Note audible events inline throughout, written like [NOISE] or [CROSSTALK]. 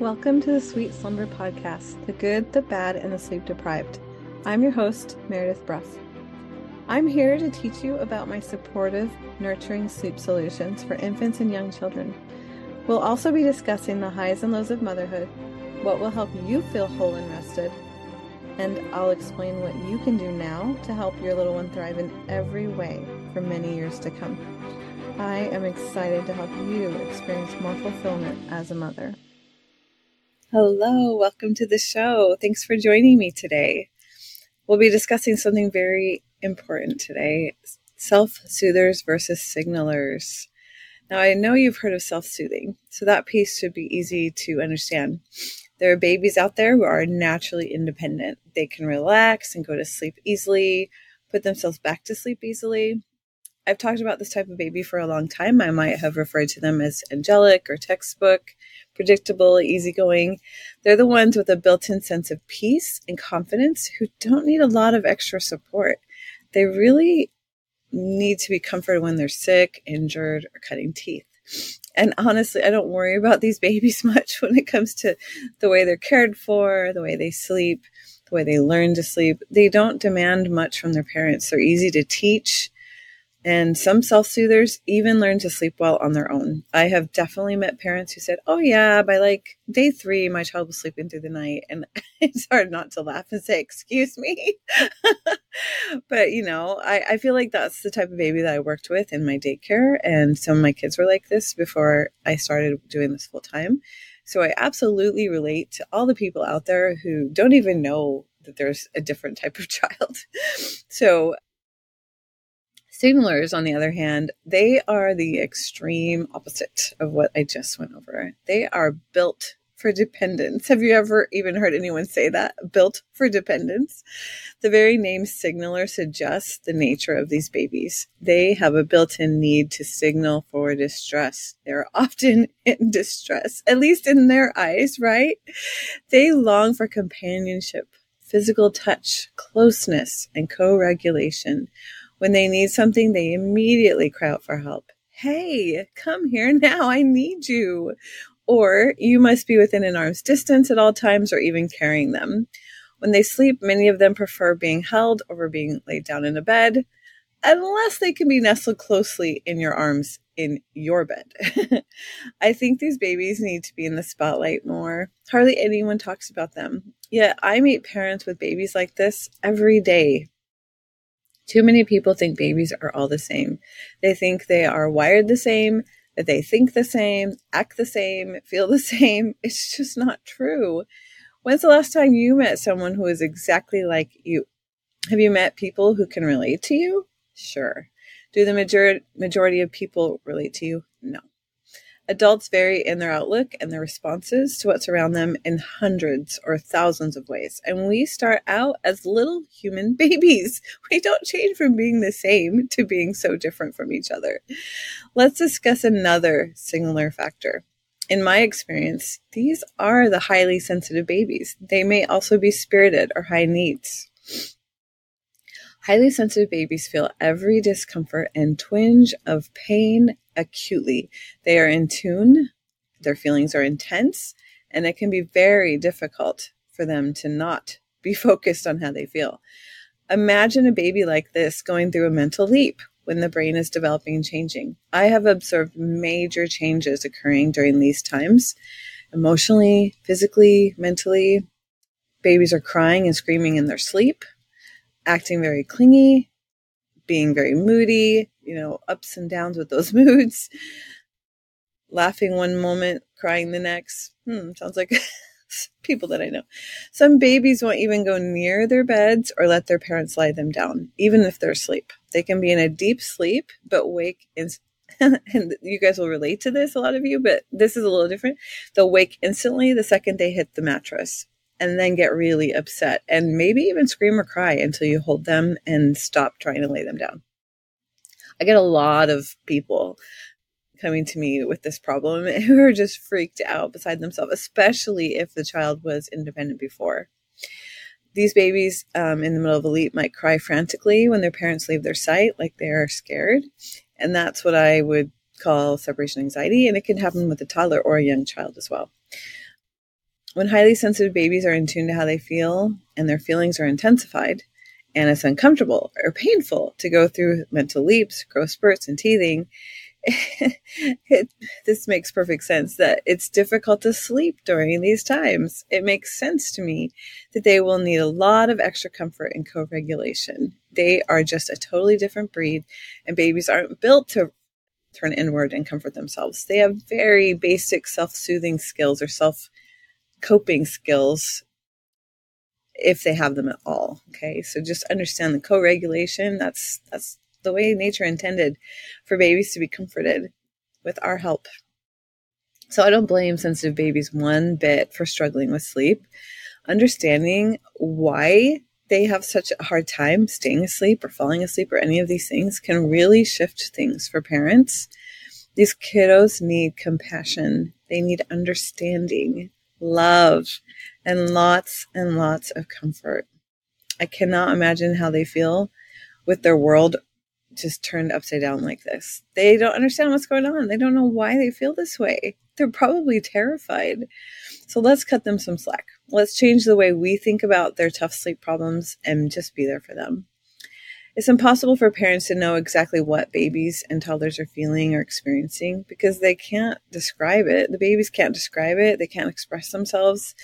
Welcome to the Sweet Slumber Podcast, the good, the bad, and the sleep deprived. I'm your host, Meredith Bruff. I'm here to teach you about my supportive, nurturing sleep solutions for infants and young children. We'll also be discussing the highs and lows of motherhood, what will help you feel whole and rested, and I'll explain what you can do now to help your little one thrive in every way for many years to come. I am excited to help you experience more fulfillment as a mother. Hello, welcome to the show. Thanks for joining me today. We'll be discussing something very important today self soothers versus signalers. Now, I know you've heard of self soothing, so that piece should be easy to understand. There are babies out there who are naturally independent. They can relax and go to sleep easily, put themselves back to sleep easily. I've talked about this type of baby for a long time. I might have referred to them as angelic or textbook, predictable, easygoing. They're the ones with a built in sense of peace and confidence who don't need a lot of extra support. They really need to be comforted when they're sick, injured, or cutting teeth. And honestly, I don't worry about these [LAUGHS] babies much when it comes to the way they're cared for, the way they sleep, the way they learn to sleep. They don't demand much from their parents. They're easy to teach and some self soothers even learn to sleep well on their own. I have definitely met parents who said, Oh, yeah, by like day three, my child was sleeping through the night. And [LAUGHS] it's hard not to laugh and say, Excuse me. [LAUGHS] but, you know, I, I feel like that's the type of baby that I worked with in my daycare. And some of my kids were like this before I started doing this full time. So I absolutely relate to all the people out there who don't even know that there's a different type of [LAUGHS] child. So Signalers, on the other hand, they are the extreme opposite of what I just went over. They are built for dependence. Have you ever even heard anyone say that? Built for dependence. The very name signaler suggests the nature of these babies. They have a built in need to signal for distress. They're often [LAUGHS] in distress, at least in their eyes, right? They long for companionship, physical touch, closeness, and co regulation when they need something, they immediately cry out for help. Hey, come here [LAUGHS] now. I need you. Or you must be within an arm's distance at all times or even carrying them. When they sleep, many of them prefer being held over being laid down in a bed, unless they can be nestled closely in your arms in your bed. [LAUGHS] I think these babies need to be in the spotlight more. Hardly anyone talks about them. Yet I meet parents with babies like this every day too many people think babies are all the same. They think they are wired the same, that they think the same, act the same, feel the same. [LAUGHS] It's just not true. When's the last time you met someone who is exactly like you? Have you met people who can relate to you? Sure. Do the major- majority of people relate to you? No. Adults vary in their outlook and their responses to what's around them in hundreds or thousands of ways. And we start out as little human [LAUGHS] babies. We don't change from being the same to being so different from each other. Let's discuss another signaler factor. In my experience, these are the highly sensitive babies. They may also be spirited or high needs. Highly sensitive babies feel every discomfort and twinge of pain acutely. They are in tune, their feelings are intense, and it can be very difficult for them to not be [LAUGHS] focused on how they feel. Imagine a baby like this going through a mental leap when the brain is developing and changing. I have observed major changes occurring during these times emotionally, physically, mentally. Babies are crying and screaming in their sleep, acting very clingy, being very moody, you know, ups and downs with those [LAUGHS] moods. Laughing one moment, crying the next. Hmm, sounds like [LAUGHS] people that I know. Some babies won't even go near their beds or let their parents lie them down, even if they're asleep. They can be in a deep sleep, but wake [LAUGHS] and you guys will relate to this, a lot of you, but this is a little different. They'll wake instantly the second they hit the mattress and then get really upset and maybe even scream or cry until you hold them and stop trying to lay them down. I get a lot of people coming to me with this problem [LAUGHS] who are just freaked out beside themselves, especially if the child was independent before. These babies um, in the middle of a leap might cry frantically when their parents leave their sight, like they are scared. And that's what I would call separation anxiety. And it can happen with a toddler or a young child as well. When highly sensitive babies are in tune to how they feel and their feelings are intensified, and it's uncomfortable or painful to go through mental leaps, growth spurts, and teething, [LAUGHS] it, this makes perfect sense that it's difficult to sleep during these times. It makes sense to me that they will need a lot of extra comfort and co regulation. They are just a totally different breed, and babies aren't built to turn inward and comfort themselves. They have very basic self soothing skills or self coping skills if they have them at all. Okay. So just understand the co regulation. That's, that's the way nature intended for babies to be comforted with our help. So I don't blame sensitive babies one bit for struggling with sleep. Understanding why they have such a hard time staying asleep or falling asleep or any of these things can really shift things for parents. These kiddos need compassion, they need understanding, love, and lots and lots of comfort. I cannot imagine how they feel with their world just turned upside down like this. They don't understand what's going on. They don't know why they feel this way. They're probably terrified. So let's cut them some slack. Let's change the way we think about their tough sleep problems and just be there for them. It's impossible for parents to know exactly what babies and toddlers are feeling or experiencing because they can't describe it. The babies can't describe it, they can't express themselves.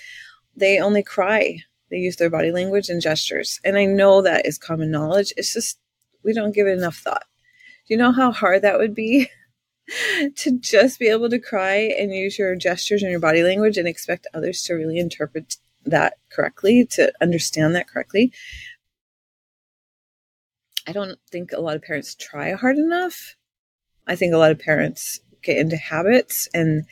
They only cry. They use their body language and gestures. And I know that is common knowledge. It's just we don't give it enough thought. Do you know how hard that would be? [LAUGHS] to just be able to cry and use your gestures and your body language and expect others to really interpret that correctly, to understand that correctly. I don't think a lot of parents try hard enough. I think a lot of parents get into habits and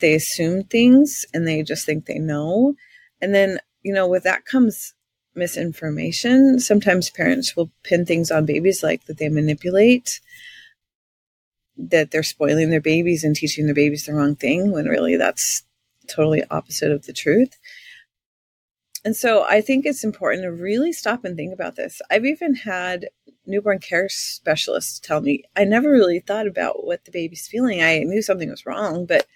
they assume things and they just think they know. And then, you know, with that comes misinformation. Sometimes parents will pin things on babies like that they manipulate, that they're spoiling their babies and teaching their babies the wrong thing, when really that's totally opposite of the truth. And so I think it's important to really stop and think about this. I've even had newborn care specialists tell me I never really thought about what the baby's feeling. I knew something was wrong, but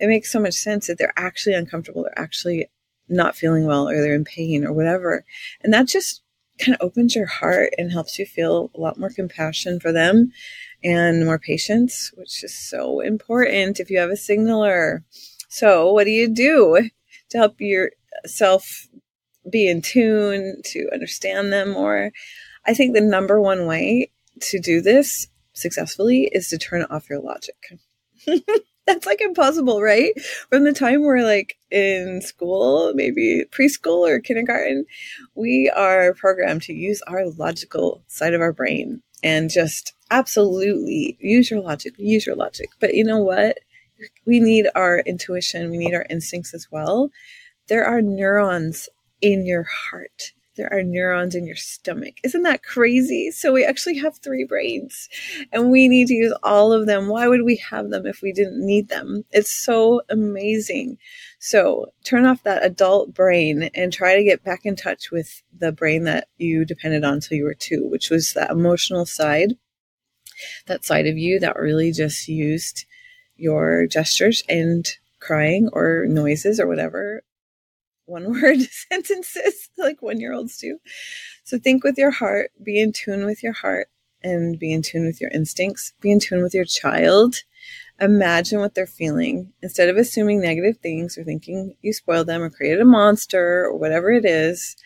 it makes so much sense that they're actually uncomfortable. They're actually not feeling well or they're in pain or whatever. And that just kind of opens your heart and helps you feel a lot more compassion for them and more patience, which is so important if you have a signaler. So, what do you do to help yourself be in tune, to understand them more? I think the number one way to do this successfully is to turn off your logic. [LAUGHS] that's like impossible, right? From the time we're like in school, maybe preschool or kindergarten, we are programmed to use our logical side of our brain and just absolutely use your logic, use your logic. But you know what? We need our intuition, we need our instincts as well. There are neurons in your heart there are neurons in your stomach. Isn't that crazy? So we actually have three brains and we need to use all of them. Why would we have them if we didn't need them? It's so amazing. So turn off that adult brain and try to get back in touch with the brain that you depended on until you were two, which was that emotional side, that side of you that really just used your gestures and crying or noises or whatever one [LAUGHS] word sentences like one year olds do. So think with your heart, be in tune with your heart, and be in tune with your instincts, be in tune with your child. Imagine what they're feeling. Instead of assuming negative things or thinking you spoiled them or created a monster or whatever it is,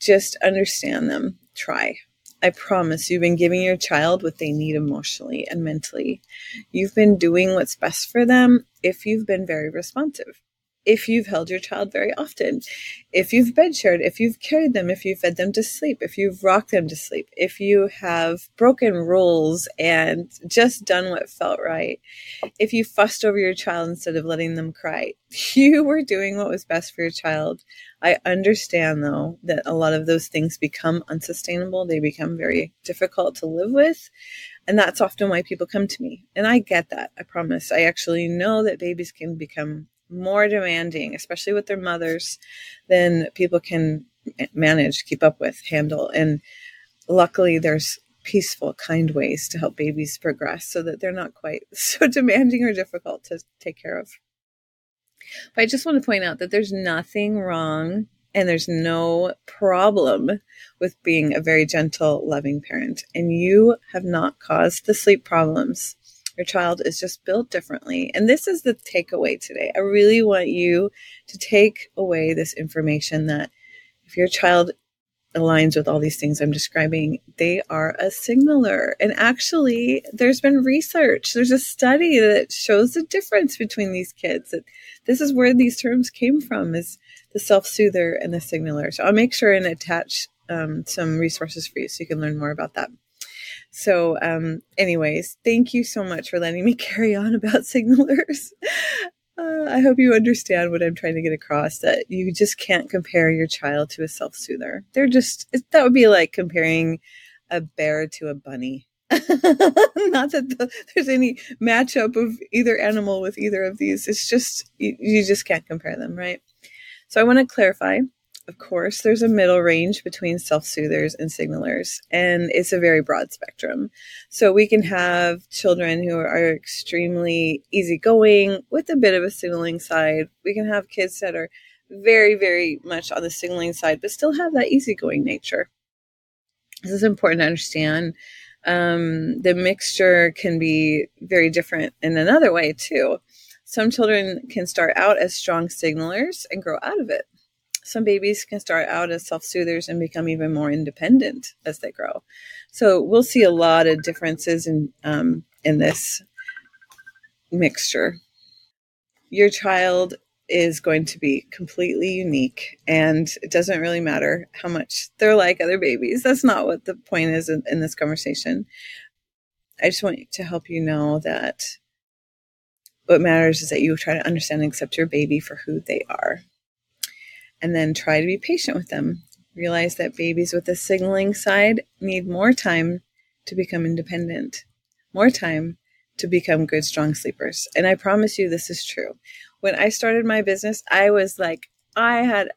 just understand them. Try. I promise you've been giving your child what they need emotionally and mentally. You've been doing what's best for them if you've been very responsive if you've held your child very often, if you've bed shared, if you've carried them, if you've fed them to sleep, if you've rocked them to sleep, if you have broken rules and just done what felt right, if you fussed over your child instead of letting them cry, [LAUGHS] you were doing what was best for your child. I understand though that a lot of those things become unsustainable. They become very difficult to live with. And that's often why people come to me. And I get that. I promise. I actually know that babies can become more demanding, especially with their mothers, than people can manage, keep up with, handle. And luckily, there's peaceful, kind ways to help babies progress so that they're not quite [LAUGHS] so demanding or difficult to take care of. But I just want to point out that there's nothing wrong and there's no problem with being a very gentle, loving parent. And you have not caused the sleep problems. Your child is just built differently. And this is the takeaway today. I really want you to take away this information that if your child aligns with all these things I'm describing, they are a signaler. And actually, there's been research, there's a study that shows the difference between these kids. That this is where these terms came from is the self-soother and the signaler. So I'll make sure and attach um, some resources for you so you can learn more about that. So, um, anyways, thank you so much for letting me [LAUGHS] carry on about signalers. [LAUGHS] Uh, I hope you understand what I'm trying to get across that you just can't compare your child to a self soother. They're just, that would be like comparing a bear to a bunny. [LAUGHS] Not that the, there's any matchup of either animal with either of these. It's just, you, you just can't compare them, right? So I want to clarify of course, there's a middle range between self soothers and signalers, and it's a very broad spectrum. So we can have children who are extremely easygoing with a bit of a signaling side. We can have kids that are very, very much on the signaling side, but still have that easygoing nature. This is important to understand. Um, the mixture can be very different in another way, too. Some children can start out as strong signalers and grow out of it some babies can start out as self soothers and become even more independent as they grow. So we'll see a lot of differences in um, in this mixture. Your child is going to be completely unique, and it doesn't really matter how much they're like other babies. That's not what the point is in, in this conversation. I just want to help you know that what matters is that you try to understand and accept your baby for who they are and then try to be patient with them. Realize that babies with a signaling side need more time to become independent, more time to become good, strong sleepers. And I promise you, this is true. When I started my business, I was like, I had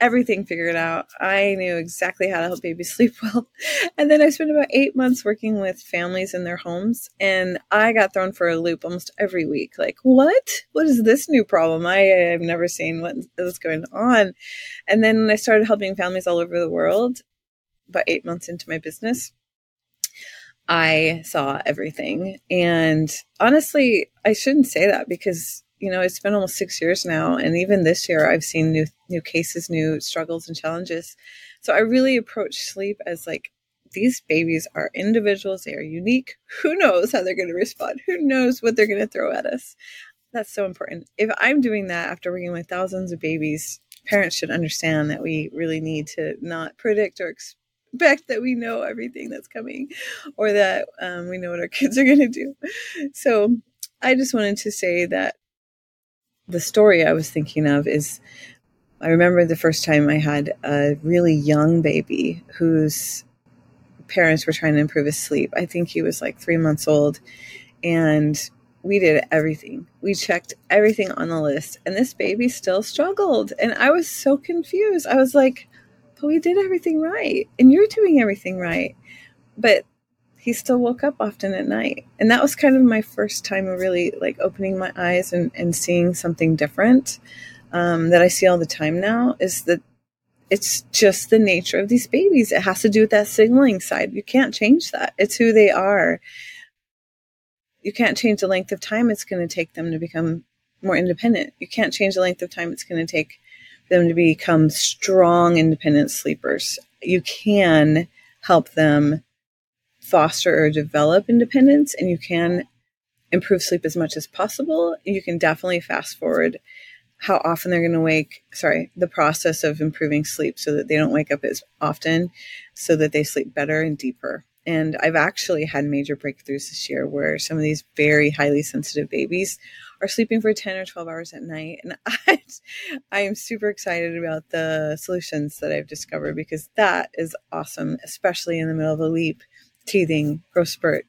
everything figured out. I knew exactly how to help babies [LAUGHS] sleep well. And then I spent about eight months working with families in their homes, and I got thrown for a loop almost every week. Like, what? What is this new problem? I have never seen what is going on. And then I started helping families all over the world about eight months into my business. I saw everything. And honestly, I shouldn't say that because you know, it's been almost six years now, and even this year, I've seen new new cases, new struggles and challenges. So I really approach sleep as like these babies are individuals; they are unique. [LAUGHS] Who knows how they're going to respond? Who knows what they're going to throw at us? That's so important. If I'm doing that after working with thousands of babies, parents should understand that we really need to not predict or expect that we know everything that's coming, or that um, we know what our [LAUGHS] kids are going to do. So I just wanted to say that the story I was thinking of is I remember the first time I had a really young baby whose parents were trying to improve his sleep. I think he was like three months old. And we did everything. We checked everything on the list. And this baby still struggled. And I was so confused. I was like, but we did everything right. And you're doing everything right. But he still woke up often at night. And that was kind of my first time of really like opening my eyes and, and seeing something different um, that I see all the time now is that it's just the nature of these babies. It has to do with that signaling side. You can't change that. It's who they are. You can't change the length of time it's going to take them to become more independent. You can't change the length of time it's going to take them to become strong, independent sleepers. You can help them foster or develop independence and you can improve sleep as much as possible. You can definitely fast forward how often they're going to wake, sorry, the process of improving sleep so that they don't wake up as often, so that they sleep better and deeper. And I've actually had major breakthroughs this year where some of these very highly sensitive babies are sleeping for 10 or 12 hours at night. And [LAUGHS] I, I am super excited about the solutions that I've discovered because that is awesome, especially in the middle of a leap teething, growth spurt,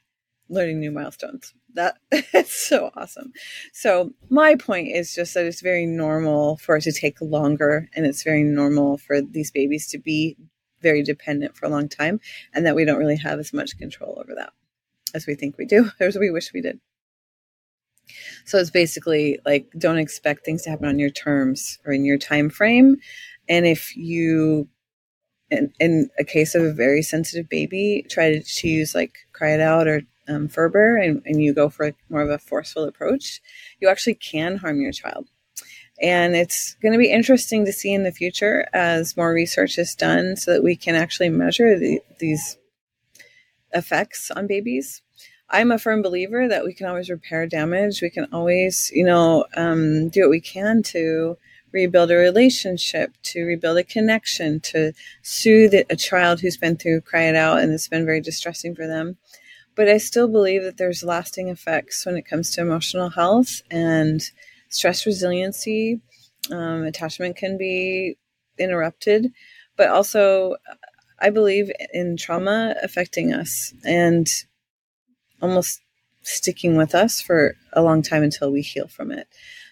learning new milestones. That [LAUGHS] is so awesome. So my point is just that it's very normal for it to take longer and it's very normal for these babies to be very dependent for a long time and that we don't really have as much control over that as we think we do, [LAUGHS] as we wish we did. So it's basically like don't expect things to happen on your terms or in your time frame. And if you in, in a case of a very sensitive baby, try to choose like cry it out or um, Ferber and, and you go for more of a forceful approach, you actually can harm your child. And it's going to be interesting to see in the future as more research is done so that we can actually measure the, these effects on babies. I'm a firm believer that we can always repair damage. We can always, you know, um, do what we can to rebuild a relationship, to rebuild a connection, to soothe a child who's been through cry it out and it's been very distressing for them. But I still believe that there's lasting effects when it comes to emotional health and stress resiliency. Um, attachment can be interrupted, but also I believe in trauma affecting us and almost sticking with us for a long time until we heal from it.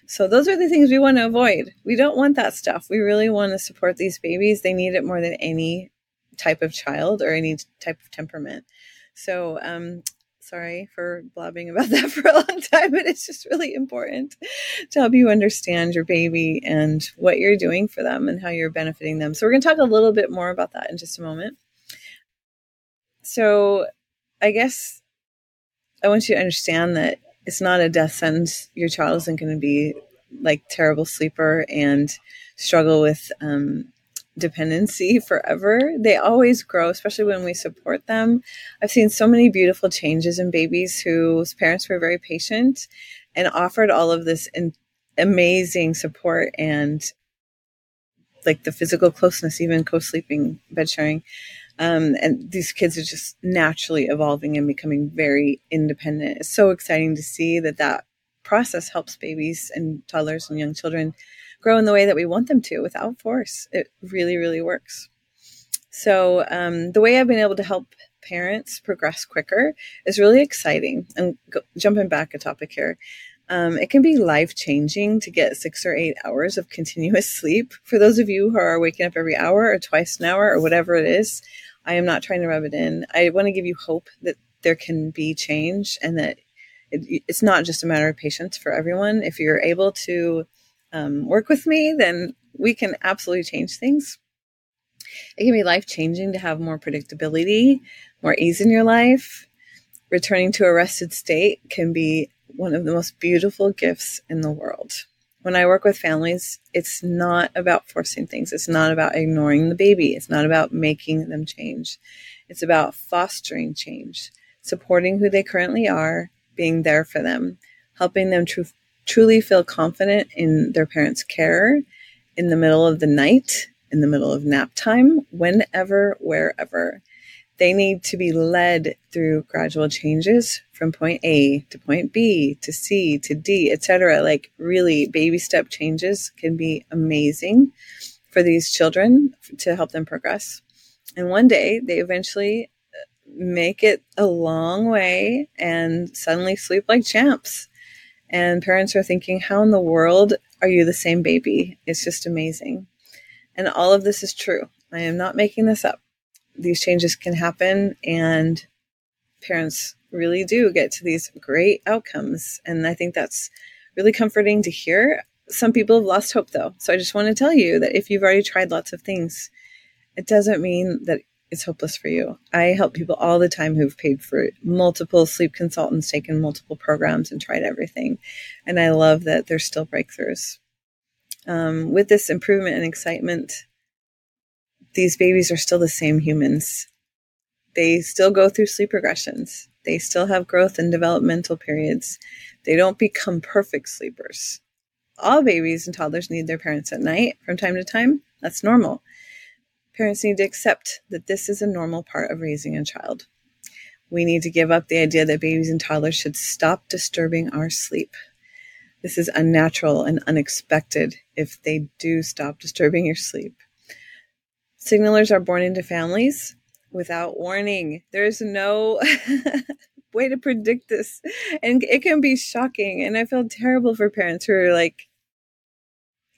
So those are the things we want to avoid. We don't want that stuff. We really want to support these babies. They need it more than any type of child or any type of temperament. So, um, sorry for blabbing about [LAUGHS] that for a long time, but it's just really important to help you understand your baby and what you're doing for them and how you're benefiting them. So, we're going to talk a little bit more about that in just a moment. So, I guess I want you to understand that it's not a death sentence. Your child isn't going to be like terrible sleeper and struggle with um, dependency forever. They always grow, especially when we support them. I've seen so many beautiful changes in babies whose parents were very patient and offered all of this in- amazing support and like the physical closeness, even co-sleeping, bed sharing. Um, and these kids are just naturally evolving and becoming very independent. It's so exciting to see that that process helps babies and toddlers and young children grow in the way that we want them to without force. It really, really works. So, um, the way I've been able to help parents progress quicker is really exciting. Go- jumping back a topic here. Um, it can be life changing to get six or eight hours of continuous sleep. For those of you who are waking up every hour or twice an hour or whatever it is, I am not trying to rub it in. I want to give you hope that there can be change and that it, it's not just a matter of patience for everyone. If you're able to um, work with me, then we can absolutely change things. It can be life changing to have more predictability, more ease in your life. Returning to a rested state can be one of the most beautiful gifts in the world. When I work with families, it's not about forcing things. It's not about ignoring the baby. It's not about making them change. It's about fostering change, supporting who they currently are, being there for them, helping them tr- truly feel confident in their parents' care in the middle of the night, in the middle of nap time, whenever, wherever. They need to be led through gradual changes from point A to point B to C to D, etc. Like really baby step changes can be amazing for these children to help them progress. And one day they eventually uh, make it a long way and suddenly sleep like champs. And parents are thinking, how in the world are you the same baby? It's just amazing. And all of this is true. I am not making this up these changes can happen and parents really do get to these great outcomes. And I think that's really comforting to hear. Some people have lost hope though. So I just want to tell you that if you've already tried lots of things, it doesn't mean that it's hopeless for you. I help people all the time who've paid for multiple sleep consultants, taken multiple programs, and tried everything. And I love that there's still breakthroughs. Um, with this improvement and excitement, these babies are still the same humans. They still go through sleep regressions. They still have growth and developmental periods. They don't become perfect sleepers. All babies and toddlers need their parents at night from time to time. That's normal. Parents need to accept that this is a normal part of raising a child. We need to give up the idea that babies and toddlers should stop disturbing our sleep. This is unnatural and unexpected if they do stop disturbing your sleep. Signalers are born into families without warning. There's no [LAUGHS] way to predict this. And it can be shocking. And I feel terrible for parents who are like,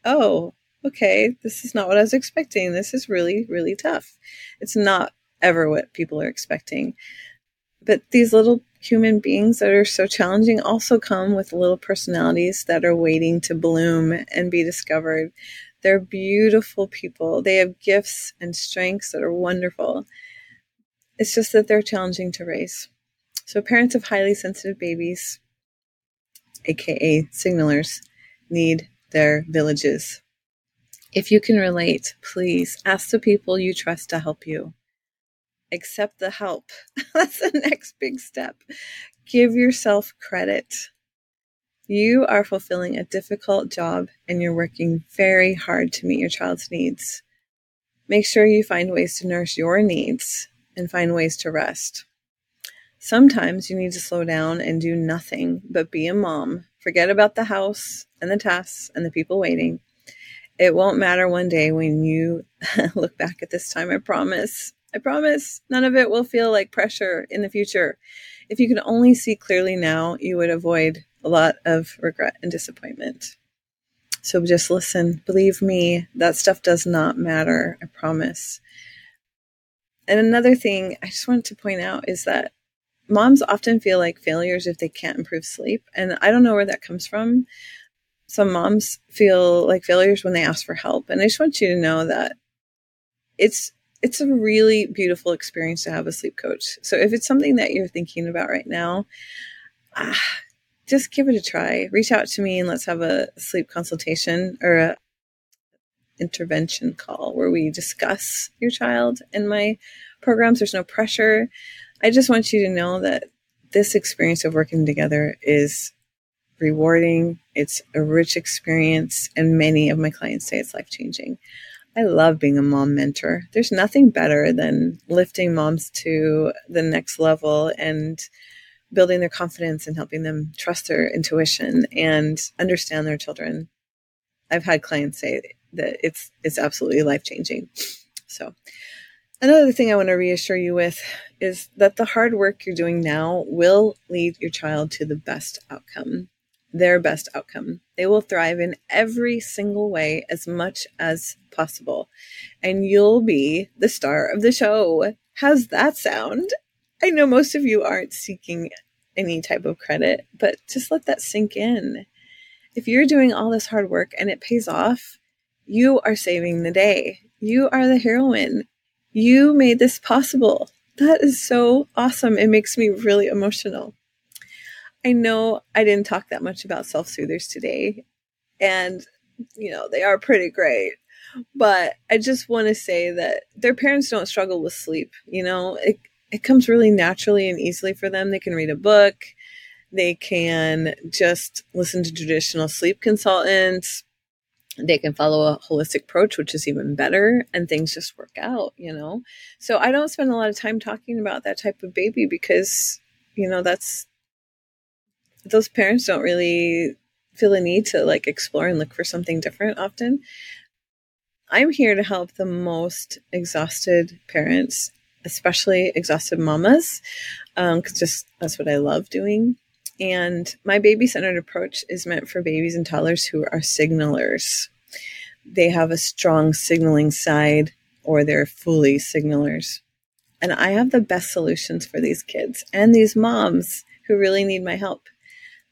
oh, okay, this is not what I was expecting. This is really, really tough. It's not ever what people are expecting. But these little human beings that are so challenging also come with little personalities that are waiting to bloom and be discovered. They're beautiful people. They have gifts and strengths that are wonderful. It's just that they're challenging to raise. So, parents of highly sensitive babies, aka signalers, need their villages. If you can relate, please ask the people you trust to help you. Accept the help. [LAUGHS] That's the next big step. Give yourself credit. You are fulfilling a difficult job and you're working very hard to meet your child's needs. Make sure you find ways to nurse your needs and find ways to rest. Sometimes you need to slow down and do nothing but be a mom. Forget about the house and the tasks and the people waiting. It won't matter one day when you [LAUGHS] look back at this time, I promise. I promise none of it will feel like pressure in the future. If you could only see clearly now, you would avoid a lot of regret and disappointment. So just listen. Believe me, that stuff does not matter. I promise. And another thing I just wanted to point out is that moms often feel like failures if they can't improve sleep. And I don't know where that comes from. Some moms feel like failures when they ask for help. And I just want you to know that it's it's a really beautiful experience to have a sleep coach. So if it's something that you're thinking about right now, ah, just give it a try. Reach out to me and let's have a sleep consultation or a intervention call where we discuss your child in my programs. There's no pressure. I just want you to know that this experience of working together is rewarding. It's a rich experience, and many of my clients say it's life changing. I love being a mom mentor. There's nothing better than lifting moms to the next level and building their confidence and helping them trust their intuition and understand their children. I've had clients say that it's it's absolutely life changing. So Another thing I want to reassure you with is that the hard work you're doing now will lead your child to the best outcome, their best outcome. They will thrive in every single way as much as possible, and you'll be the star of the show. How's that sound? I know most of you aren't seeking any type of credit, but just let that sink in. If you're doing all this hard work and it pays off, you are saving the day. You are the heroine you made this possible. That is so awesome. It makes me really emotional. I know I didn't talk that much about self soothers today, and you know, they are pretty great. But I just want to say that their parents don't struggle with sleep. You know, it, it comes really naturally and easily for them. They can read a book, they can just listen to traditional sleep consultants, they can follow a holistic approach, which is even better, and things just work out, you know? So I don't spend a lot of time talking about that type of baby because, you know, that's those parents don't really feel a need to like explore and look for something different often. I'm here to help the most exhausted parents, especially exhausted mamas, because um, just that's what I love doing. And my baby centered approach is meant for babies and toddlers who are signalers. They have a strong signaling side or they're fully signalers. And I have the best solutions for these kids and these moms who really need my help.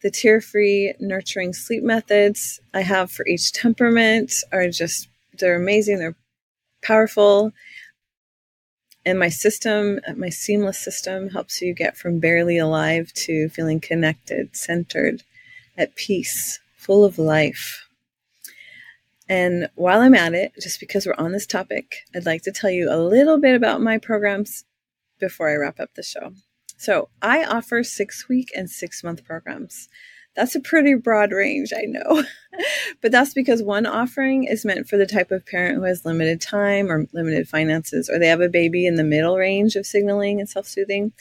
The tear free nurturing sleep methods I have for each temperament are just, they're amazing. They're powerful. And my system, uh, my seamless system, helps you get from barely alive to feeling connected, centered, at peace, full of life. And while I'm at it, just because we're on this topic, I'd like to tell you a little bit about my programs before I wrap up the show. So, I offer six week and six month programs. That's a pretty broad range, I know. [LAUGHS] but that's because one offering is meant for the type of parent who has limited time or limited finances, or they have a baby in the middle range of signaling and self soothing.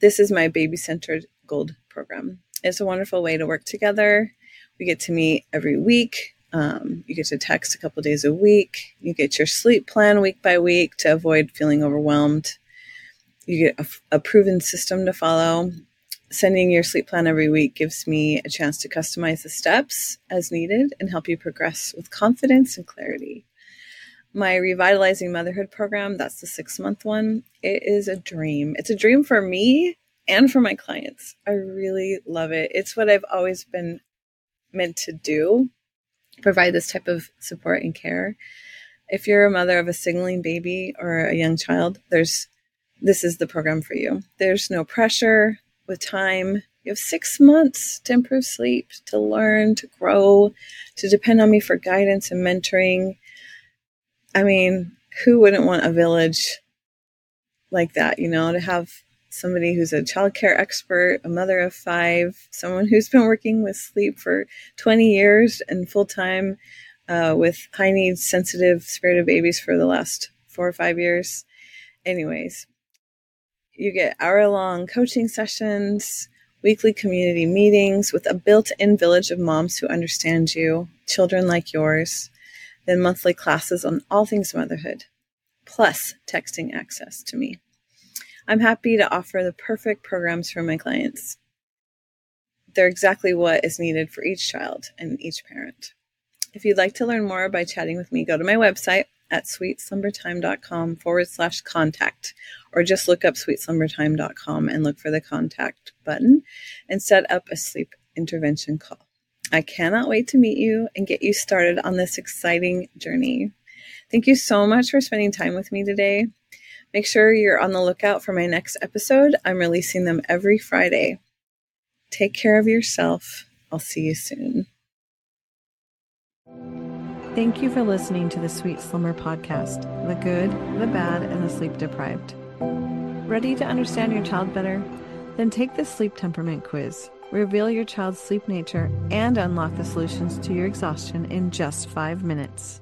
This is my baby centered gold program. It's a wonderful way to work together. We get to meet every week. Um, you get to text a couple days a week. You get your sleep plan week by week to avoid feeling overwhelmed. You get a, a proven system to follow sending your sleep plan every week gives me a chance to customize the steps as needed and help you progress with confidence and clarity. My revitalizing motherhood program, that's the six month one, it is a dream. It's a dream for me and for my clients. I really love it. It's what I've always been meant to do provide this type of support and care. If you're a mother of a signaling baby or a young child, there's this is the program for you. There's no pressure with time. You have six months to improve sleep, to learn, to grow, to depend on me for guidance and mentoring. I mean, who wouldn't want a village like that, you know, to have somebody who's a childcare expert, a mother of five, someone who's been working with sleep for 20 years and full time uh, with high needs, sensitive, spirited babies for the last four or five years. Anyways, you get hour long coaching sessions, weekly community meetings with a built in village of moms who understand you, children like yours, then monthly classes on all things motherhood, plus texting access to me. I'm happy to offer the perfect programs for my clients. They're exactly what is needed for each child and each parent. If you'd like to learn more by chatting with me, go to my website at sweetslumbertime.com forward slash contact, or just look up sweetslumbertime.com and look for the contact button and set up a sleep intervention call. I cannot wait to meet you and get you started on this exciting journey. Thank you so much for spending time with me today. Make sure you're on the lookout for my next episode. I'm releasing them every Friday. Take care of yourself. I'll see you soon. Thank you for listening to the Sweet Slumber podcast the good, the bad, and the sleep deprived. Ready to understand your child better? Then take the sleep temperament quiz. Reveal your child's sleep nature and unlock the solutions to your exhaustion in just five minutes.